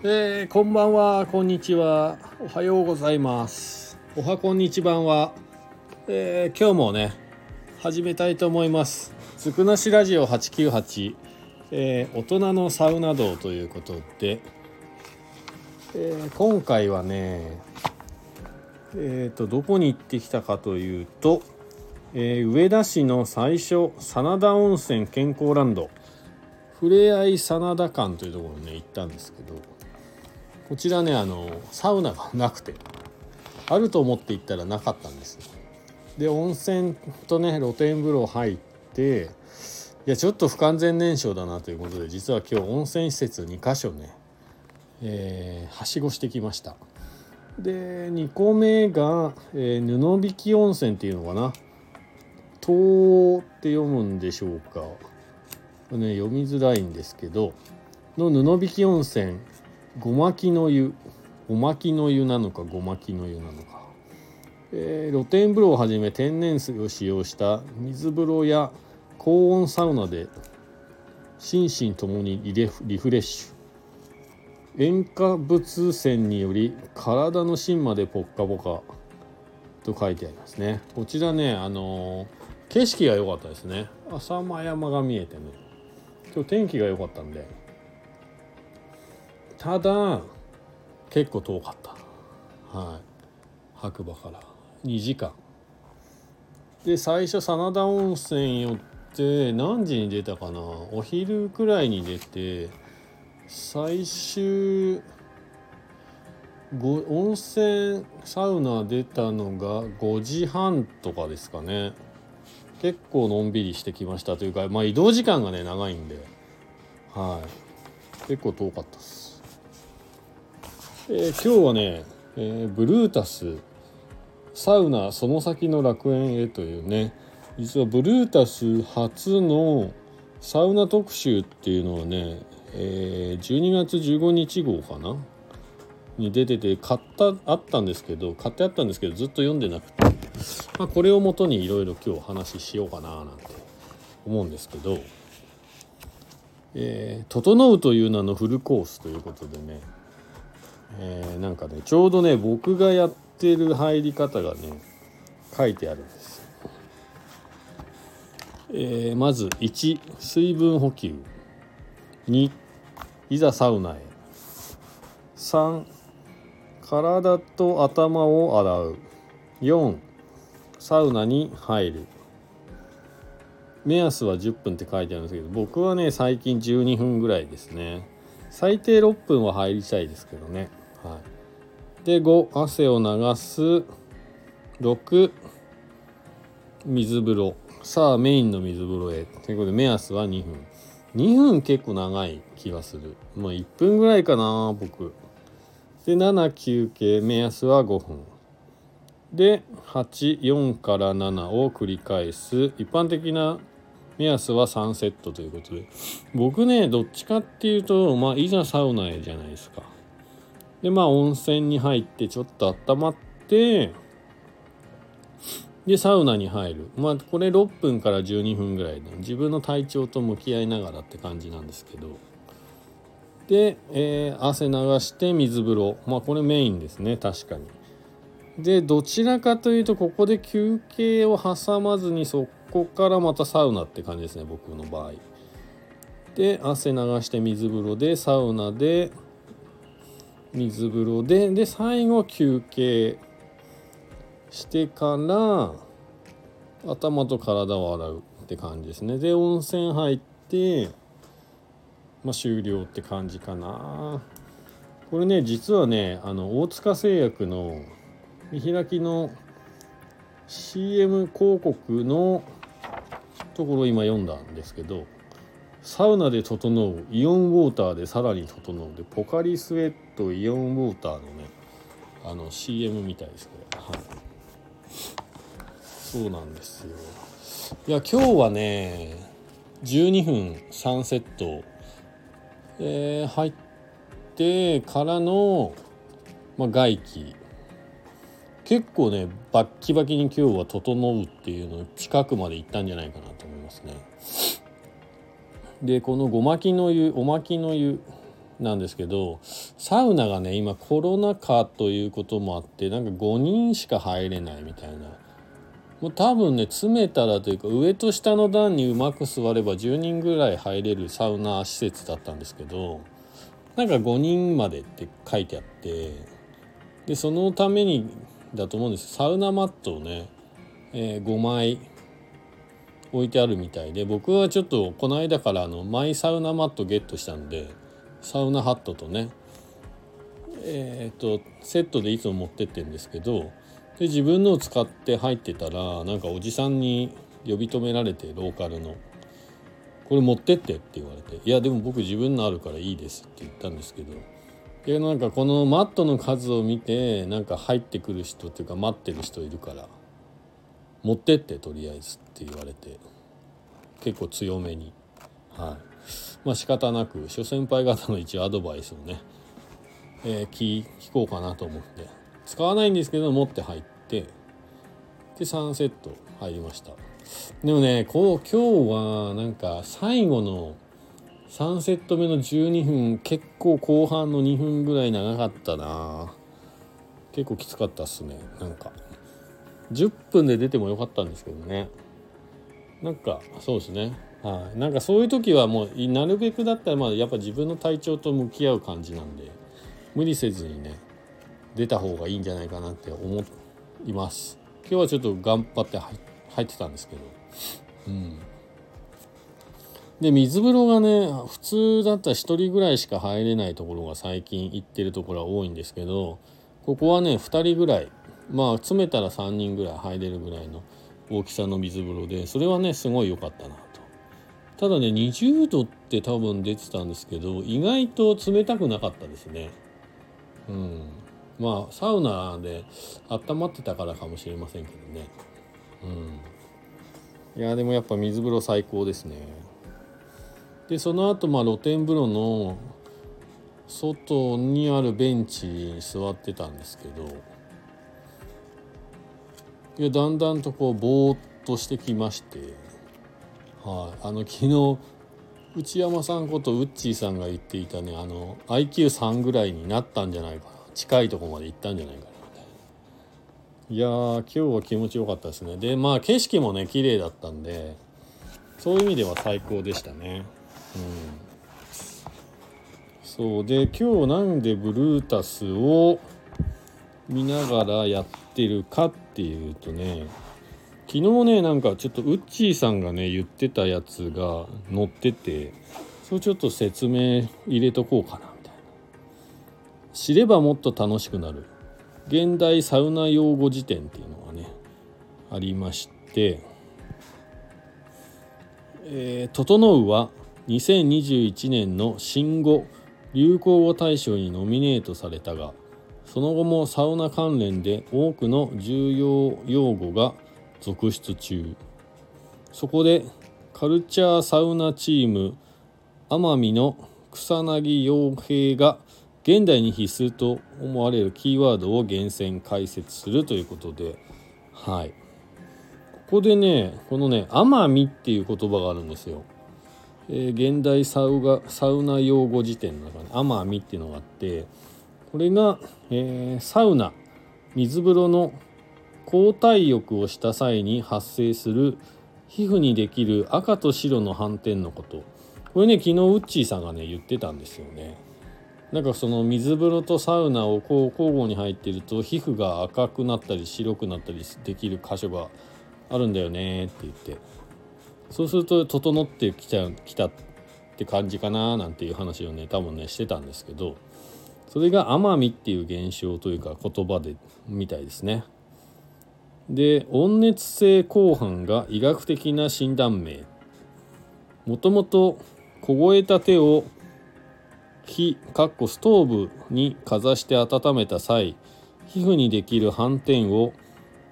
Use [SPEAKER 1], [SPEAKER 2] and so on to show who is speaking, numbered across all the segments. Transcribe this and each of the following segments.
[SPEAKER 1] えー、こんばんはこんにちは。おはようございます。おはこんにちばんは、えー、今日もね始めたいと思います。つくなしラジオ898、えー、大人のサウナ道ということで、えー、今回はねえーと、どこに行ってきたかというと、えー、上田市の最初真田温泉健康ランド。ふれあい真田館というところにね行ったんですけどこちらねあのサウナがなくてあると思って行ったらなかったんですで温泉とね露天風呂入っていやちょっと不完全燃焼だなということで実は今日温泉施設2か所ね、えー、はしごしてきました。で2個目が、えー、布引温泉っていうのかな「と」って読むんでしょうか。ね読みづらいんですけどの布引温泉ごまきの湯。おまきの湯なのかごまきの湯なのか、えー、露天風呂をはじめ天然水を使用した水風呂や高温サウナで心身ともにリフレッシュ。塩化物泉により体の芯までポッカポカ。と書いてありますね。こちらねあのー、景色が良かったですね。浅間山が見えてね。今日天気が良かったんで。ただ結構遠かった。はい。白馬から。2時間。で最初真田温泉寄って何時に出たかな。お昼くらいに出て最終温泉サウナ出たのが5時半とかですかね。結構のんびりしてきましたというかまあ移動時間がね長いんで。はい。結構遠かったです。えー、今日はね、えー、ブルータスサウナその先の楽園へというね。実はブルータス初のサウナ特集っていうのはね、えー、12月15日号かな？に出てて買ったあったんですけど買ってあったんですけどずっと読んでなくて、まあ、これをもとにいろいろ今日お話ししようかななんて思うんですけど「えー、整う」という名のフルコースということでね。えー、なんかねちょうどね僕がやってる入り方がね書いてあるんです、えー、まず1水分補給。2いざサウナへ。3体と頭を洗う。4サウナに入る。目安は10分って書いてあるんですけど僕はね最近12分ぐらいですね。最低6分は入りたいですけどね。はい、で5汗を流す。6水風呂。さあメインの水風呂へ。ということで目安は2分。2分結構長い気がする。もう1分ぐらいかな僕。で7休憩。目安は5分。で84から7を繰り返す。一般的な目安は3セットということで。僕ねどっちかっていうとまあいざサウナへじゃないですか。でまあ温泉に入ってちょっと温まってでサウナに入る。まあこれ6分から12分ぐらいで自分の体調と向き合いながらって感じなんですけど。で、えー、汗流して水風呂。まあこれメインですね確かに。でどちらかというとここで休憩を挟まずにそこからまたサウナって感じですね僕の場合。で汗流して水風呂でサウナで水風呂でで最後休憩してから頭と体を洗うって感じですね。で温泉入って、まあ、終了って感じかな。これね実はねあの大塚製薬の見開きの CM 広告のところ今読んだんですけどサウナで整うイオンウォーターでさらに整うでポカリスエットイオンウォーターのねあの CM みたいですけど、はい、そうなんですよ。いや今日はね12分3セット、えー、入ってからの、まあ、外気。結構ねバッキバキに今日は「整う」っていうの近くまで行ったんじゃないかなと思いますね。でこのごまきの湯おまきの湯なんですけどサウナがね今コロナ禍ということもあってなんか5人しか入れないみたいな。もう多分ね詰めたらというか上と下の段にうまく座れば10人ぐらい入れるサウナ施設だったんですけどなんか5人までって書いてあってでそのためにだと思うんです。サウナマットをね、えー、5枚置いてあるみたいで僕はちょっとこの間からあのマイサウナマットゲットしたんでサウナハットとねえっ、とセットでいつも持ってってんですけどで自分のを使って入ってたらなんかおじさんに呼び止められてローカルの「これ持ってって」って言われて「いやでも僕自分のあるからいいです」って言ったんですけどでなんかこのマットの数を見てなんか入ってくる人っていうか待ってる人いるから「持ってってとりあえず」って言われて結構強めに。はい。まあ仕方なく諸先輩方の一応アドバイスをね、えー、聞聞こうかなと思って。使わないんですけど持って入ってで3セット入りました。でもねこう今日はなんか最後の3セット目の12分結構後半の2分ぐらい長かったな。結構きつかったっすねなんか。10分で出てもよかったんですけどね。なんかそうですね。はい、なんかそういう時はもうなるべくだったらまあやっぱ自分の体調と向き合う感じなんで無理せずにね出た方がいいんじゃないかなって思います。今日はちょっと頑張って入ってたんですけど。うん。で水風呂がね普通だったら1人ぐらいしか入れないところが最近行ってるところは多いんですけどここはね2人ぐらいまあ詰めたら3人ぐらい入れるぐらいの大きさの水風呂でそれはねすごい良かったなと。ただね20度って多分出てたんですけど意外と冷たくなかったですね。うん。まあサウナで温まってたからかもしれませんけどね。うん。いやでもやっぱ水風呂最高ですね。でその後まあ露天風呂の外にあるベンチに座ってたんですけどいやだんだんとこうぼーっとしてきましてはい、あの昨日内山さんことウッチーさんが言っていたねあの IQ3 ぐらいになったんじゃないかな。近いとこまで行ったんじゃないかなみたいないやー今日は気持ちよかったですね。でまあ景色もね綺麗だったんでそういう意味では最高でしたね。うん。そう。で今日なんでブルータスを見ながらやってるかってていうとね昨日ねなんかちょっとウッチーさんがね言ってたやつが載っててそれちょっと説明入れとこうかなみたいな。知ればもっと楽しくなる。現代サウナ用語辞典っていうのがねありましてえー、整うは2021年の新語・流行語大賞にノミネートされたがその後もサウナ関連で多くの重要用語が続出中。そこでカルチャーサウナチーム奄美の草薙洋平が現代に必須と思われるキーワードを厳選解説するということで。はい。ここでねこのね奄美っていう言葉があるんですよ、えー、現代サウガサウナ用語辞典の中に奄美っていうのがあってこれが、えー、サウナ水風呂の交代浴をした際に発生する皮膚にできる赤と白の斑点のこと。これね昨日ウッチーさんがね言ってたんですよね。なんかその水風呂とサウナをこう交互に入ってると皮膚が赤くなったり白くなったりできる箇所があるんだよねって言って。そうすると整ってきちゃきたって感じかななんていう話をね多分ねしてたんですけど。それが奄美っていう現象というか言葉でみたいですね。で温熱性後半が医学的な診断名。もともと凍えた手を火かっこストーブにかざして温めた際皮膚にできる斑点を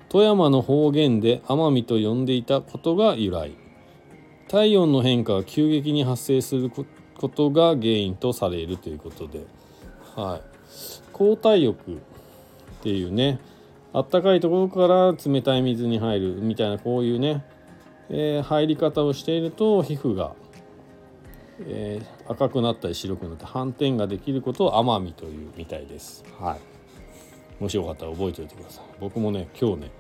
[SPEAKER 1] 富山の方言で奄美と呼んでいたことが由来。体温の変化が急激に発生することが原因とされるということで、はい、交代浴っていうねあったかいところから冷たい水に入るみたいなこういうね、えー、入り方をしていると皮膚がえー、赤くなったり白くなって斑点ができることを甘みというみたいです。はい。もしよかったら覚えておいてください。僕もね今日ね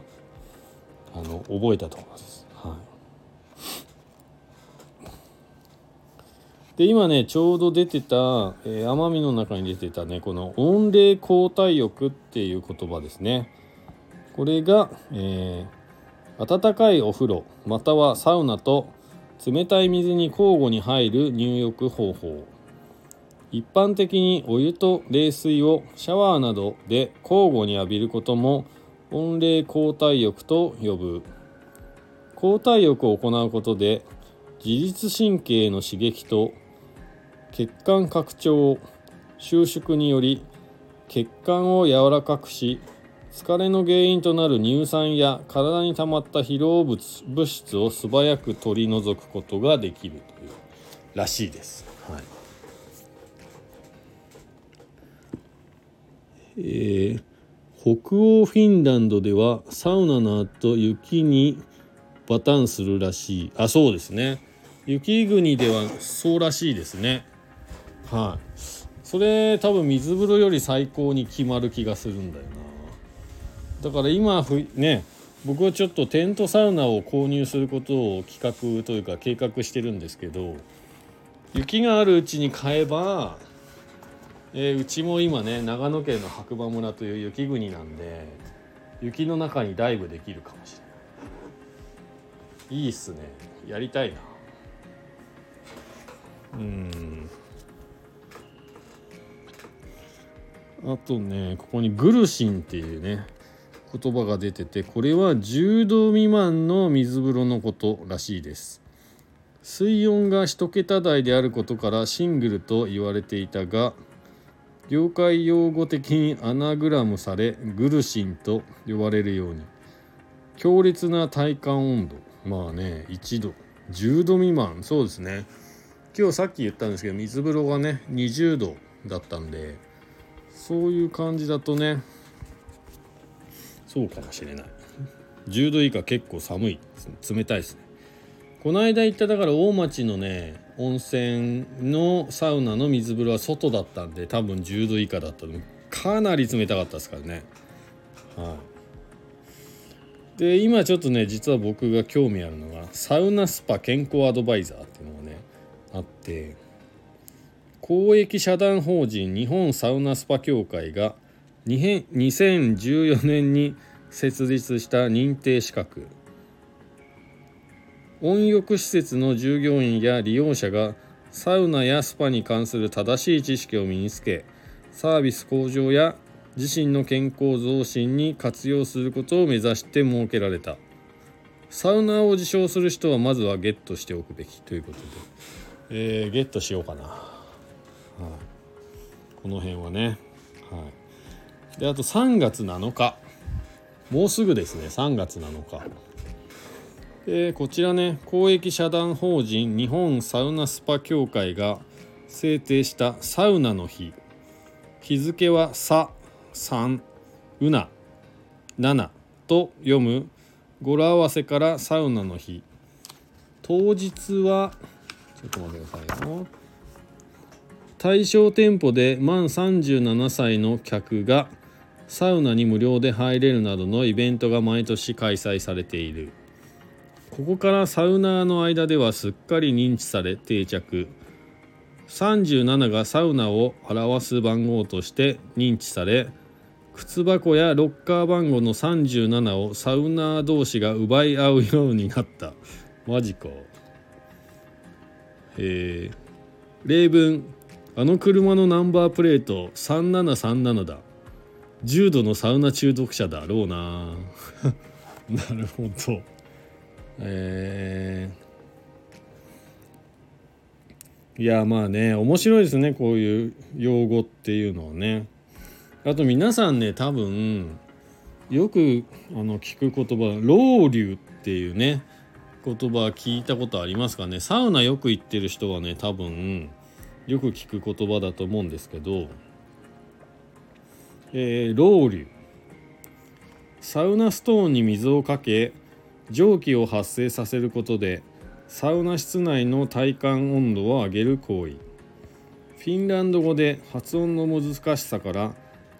[SPEAKER 1] あの覚えたと思います。はい。で今ねちょうど出てた、えー、奄美の中に出てたねこの温冷交代浴っていう言葉ですね。これが、えー、温かいお風呂またはサウナと冷たい水に交互に入る入浴方法。一般的にお湯と冷水をシャワーなどで交互に浴びることも温冷交代浴と呼ぶ。交代浴を行うことで自律神経の刺激と血管拡張収縮により血管を柔らかくし疲れの原因となる乳酸や体に溜まった疲労物物質を素早く取り除くことができるというらしいです。はい。えー、北欧フィンランドではサウナの後雪にバタンするらしい。あそうですね。雪国ではそうらしいですねはい。それ多分水風呂より最高に決まる気がするんだよな。だから今ね僕はちょっとテントサウナを購入することを企画というか計画してるんですけど雪があるうちに買えば、えー、うちも今ね長野県の白馬村という雪国なんで雪の中にダイブできるかもしれない。いいっすね。やりたいな。うん。あとねここにグルシンっていうね言葉が出ててこれは10度未満の水風呂のことらしいです。水温が1桁台であることからシングルと言われていたが業界用語的にアナグラムされグルシンと呼ばれるように。強烈な体感温度。まあね1度。10度未満。そうですね。今日さっき言ったんですけど水風呂がね20度だったんでそういう感じだとね。そうかもしれない。10度以下結構寒い冷たいですね。この間行っただから大町のね温泉のサウナの水風呂は外だったんで多分10度以下だったの。かなり冷たかったですからね。はい。で今ちょっとね実は僕が興味あるのがサウナスパ健康アドバイザーっていうのがねあって。公益社団法人日本サウナスパ協会が2014年に設立した認定資格。温浴施設の従業員や利用者がサウナやスパに関する正しい知識を身につけサービス向上や自身の健康増進に活用することを目指して設けられた。サウナを受賞する人はまずはゲットしておくべきということで、えー、ゲットしようかな、はい、この辺はね、はい、であと3月7日もうすぐですね。3月7日え、こちらね。公益社団法人日本サウナスパ協会が制定したサウナの日。日付は「さ」「三」「うな」「七」と読む語呂合わせからサウナの日。当日はちょっと待ってくださいよ。対象店舗で満37歳の客がサウナに無料で入れるなどのイベントが毎年開催されている。ここからサウナーの間ではすっかり認知され定着。37がサウナを表す番号として認知され靴箱やロッカー番号の37をサウナー同士が奪い合うようになった。マジか。えー、例文。あの車のナンバープレート3737だ。重度のサウナ中毒者だろうな。なるほど。えー、いやまあね面白いですねこういう用語っていうのはね。あと皆さんね多分よくあの聞く言葉「老流」っていうね言葉聞いたことありますかね。サウナよく行ってる人はね多分よく聞く言葉だと思うんですけどえー、ロウリュ。サウナストーンに水をかけ蒸気を発生させることでサウナ室内の体感温度を上げる行為。フィンランド語で発音の難しさから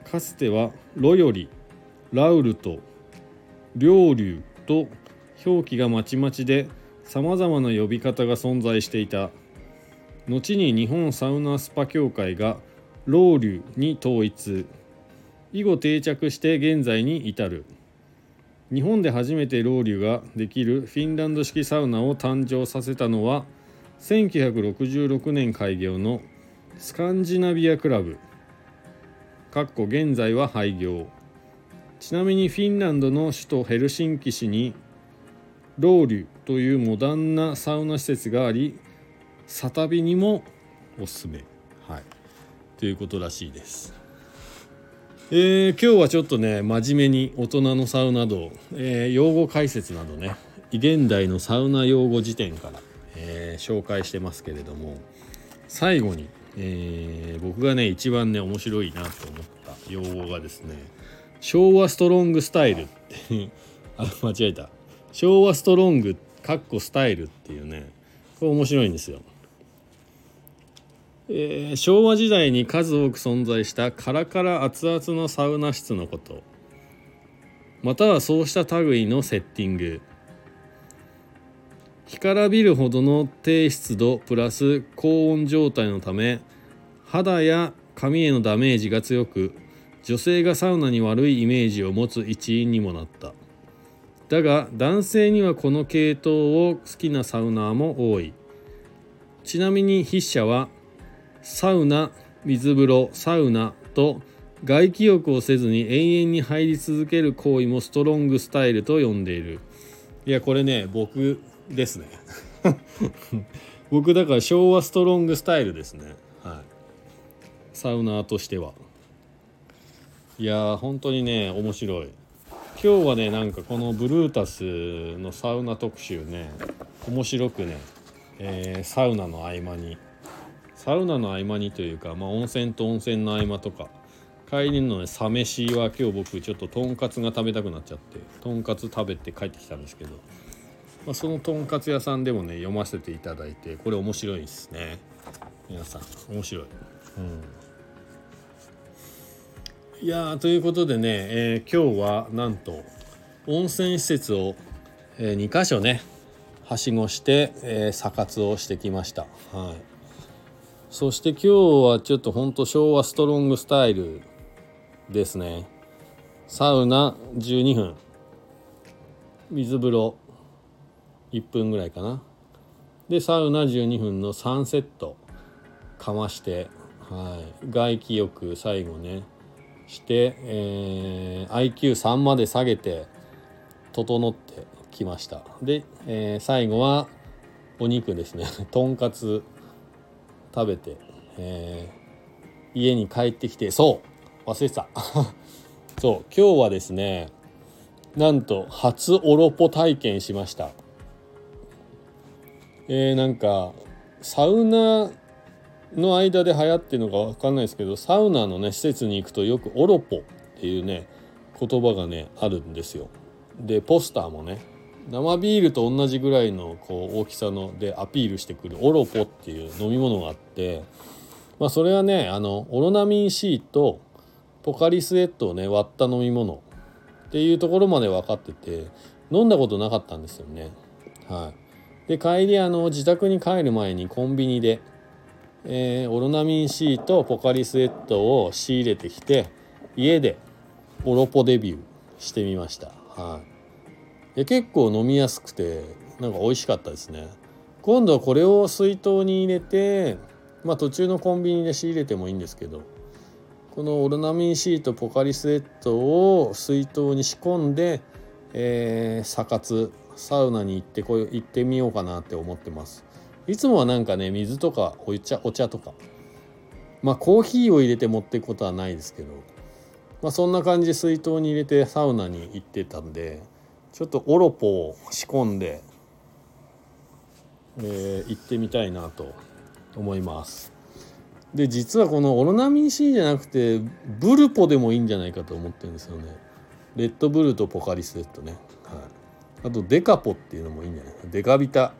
[SPEAKER 1] かつてはロよりラウルと両流と表記がまちまちでさまざまな呼び方が存在していた。後に日本サウナスパ協会が老流に統一。以後定着して現在に至る。日本で初めてロウリュができるフィンランド式サウナを誕生させたのは1966年開業のスカンジナビアクラブ。かっこ現在は廃業。ちなみにフィンランドの首都ヘルシンキ市にロウリュというモダンなサウナ施設がありサタビにもおすすめ、はい、ということらしいです。えー、今日はちょっとね真面目に大人のサウナ道、えー、用語解説などね現代のサウナ用語辞典から、えー、紹介してますけれども最後に、え僕がね一番ね面白いなと思った用語がですね昭和ストロングスタイルって あ間違えた昭和ストロングかっこスタイルっていうねこれ面白いんですよ。えー、昭和時代に数多く存在したカラカラ熱々のサウナ室のこと。またはそうした類のセッティング。干からびるほどの低湿度プラス高温状態のため肌や髪へのダメージが強く女性がサウナに悪いイメージを持つ一因にもなった。だが男性にはこの系統を好きなサウナーも多い。ちなみに筆者はサウナ水風呂サウナと外気浴をせずに永遠に入り続ける行為もストロングスタイルと呼んでいる。いやこれね僕ですね。僕だから昭和ストロングスタイルですね。はい。サウナーとしては。いや本当にね面白い。今日はねなんかこのブルータスのサウナ特集ね面白くね、えー、サウナの合間にサウナの合間にというか、まあ、温泉と温泉の合間とか帰りのねサ飯は今日僕ちょっととんかつが食べたくなっちゃってとんかつ食べて帰ってきたんですけど、まあ、そのとんかつ屋さんでもね読ませていただいてこれ面白いですね。皆さん面白い、うん、いやということでね、えー、今日はなんと温泉施設を、えー、2か所ねはしごして、えー、査活をしてきました。はい。そして今日はちょっとほんと昭和ストロングスタイルですね。サウナ12分。水風呂1分ぐらいかな。でサウナ12分の3セットかまして、はい、外気浴最後ねして、えー、IQ3 まで下げて整ってきました。で、えー、最後はお肉ですね。とんかつ。食べて、えー、家に帰ってきてそう忘れてた。そう今日はですねなんと初オロポ体験しました。えー、なんかサウナの間で流行ってるのか分かんないですけどサウナのね施設に行くとよくオロポっていうね言葉がねあるんですよ。でポスターもね生ビールと同じぐらいのこう大きさのでアピールしてくるオロポっていう飲み物があって、まあ、それはねあのオロナミン C とポカリスエットをね割った飲み物っていうところまで分かってて飲んだことなかったんですよね。はい、で帰りあの自宅に帰る前にコンビニで、えー、オロナミン C とポカリスエットを仕入れてきて家でオロポデビューしてみました。はいや結構飲みやすくてなんか美味しかったですね。今度はこれを水筒に入れてまあ途中のコンビニで仕入れてもいいんですけどこのオロナミン C とポカリスエットを水筒に仕込んで、えー、サ活サウナに行ってこう行ってみようかなって思ってます。いつもはなんかね水とかお茶お茶とかまあコーヒーを入れて持っていくことはないですけどまあそんな感じで水筒に入れてサウナに行ってたんでちょっとオロポを仕込んで、えー、行ってみたいなと思います。で実はこのオロナミン C じゃなくてブルポでもいいんじゃないかと思ってるんですよね。レッドブルとポカリスエットね、はい、あとデカポっていうのもいいんじゃない？デカビタ。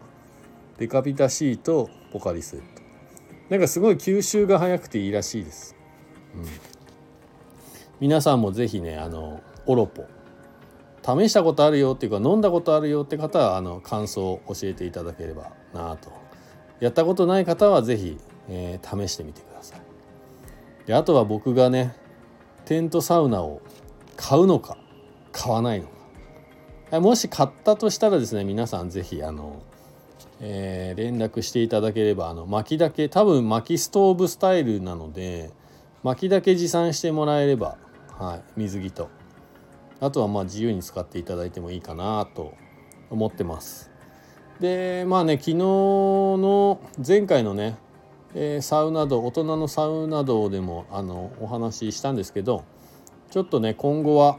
[SPEAKER 1] デカビタ C とポカリス。エットなんかすごい吸収が早くていいらしいです、うん、皆さんも是非ねあのオロポ試したことあるよっていうか飲んだことあるよって方はあの感想を教えていただければなと。やったことない方は是非、えー、試してみてください。であとは僕がねテントサウナを買うのか買わないのか。もし買ったとしたらですね皆さん是非あの、えー、連絡していただければあの薪だけ多分薪ストーブスタイルなので薪だけ持参してもらえれば、はい、水着とあとはまあ自由に使っていただいてもいいかなと思ってます。でまあね昨日の前回のね、え、サウナ道大人のサウナ道でもあのお話ししたんですけどちょっとね今後は、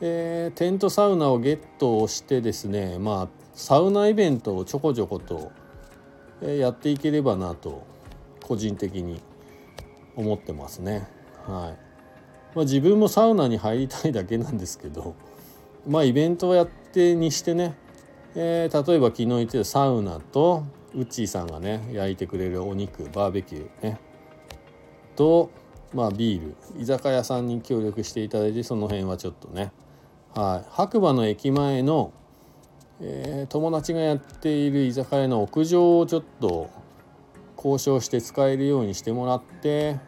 [SPEAKER 1] えー、テントサウナをゲットしてですねまあサウナイベントをちょこちょこと、え、やっていければなと個人的に思ってますね。はいまあ、自分もサウナに入りたいだけなんですけどまあイベントをやってにしてね、えー、例えば昨日言ってたサウナとウッチーさんがね焼いてくれるお肉バーベキューねとまあビール居酒屋さんに協力していただいてその辺はちょっとねはい。白馬の駅前の、えー、友達がやっている居酒屋の屋上をちょっと交渉して使えるようにしてもらって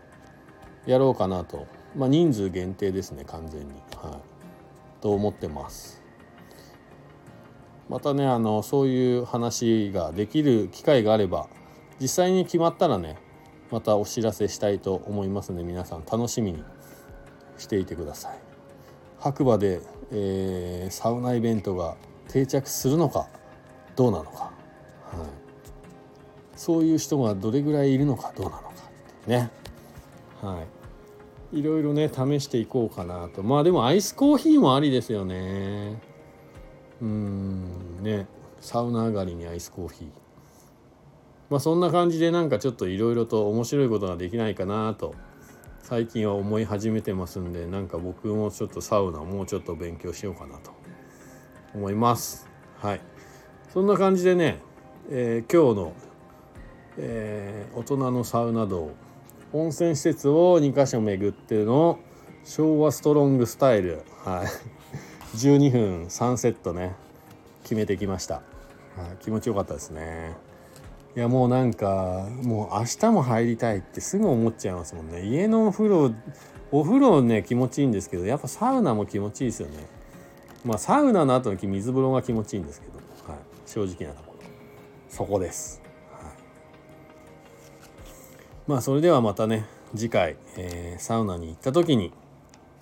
[SPEAKER 1] やろうかなと。まあ、人数限定ですね完全に、はい、と思ってます。またねあのそういう話ができる機会があれば実際に決まったらねまたお知らせしたいと思いますので皆さん楽しみにしていてください。白馬で、えー、サウナイベントが定着するのかどうなのか、はい、そういう人がどれぐらいいるのかどうなのかね。はい。いろいろね試していこうかなと。まあでもアイスコーヒーもありですよね。うんね。サウナ上がりにアイスコーヒー。まあそんな感じでなんかちょっといろいろと面白いことができないかなと。最近は思い始めてますんでなんか僕もちょっとサウナもうちょっと勉強しようかなと思います。はい。そんな感じでね、えー、今日の、えー、大人のサウナ道。温泉施設を2か所巡っての昭和ストロングスタイル、はい、12分3セットね。決めてきました、はい、気持ちよかったですね。いやもうなんかもう明日も入りたいってすぐ思っちゃいますもんね。家のお風呂お風呂ね気持ちいいんですけどやっぱサウナも気持ちいいですよね。まあサウナの後の水風呂が気持ちいいんですけど、はい、正直なところ。そこです。まあそれではまたね次回、えー、サウナに行った時に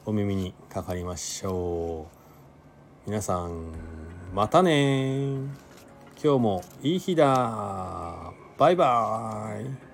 [SPEAKER 1] お耳にかかりましょう。皆さんまたね。今日もいい日だ。バイバーイ。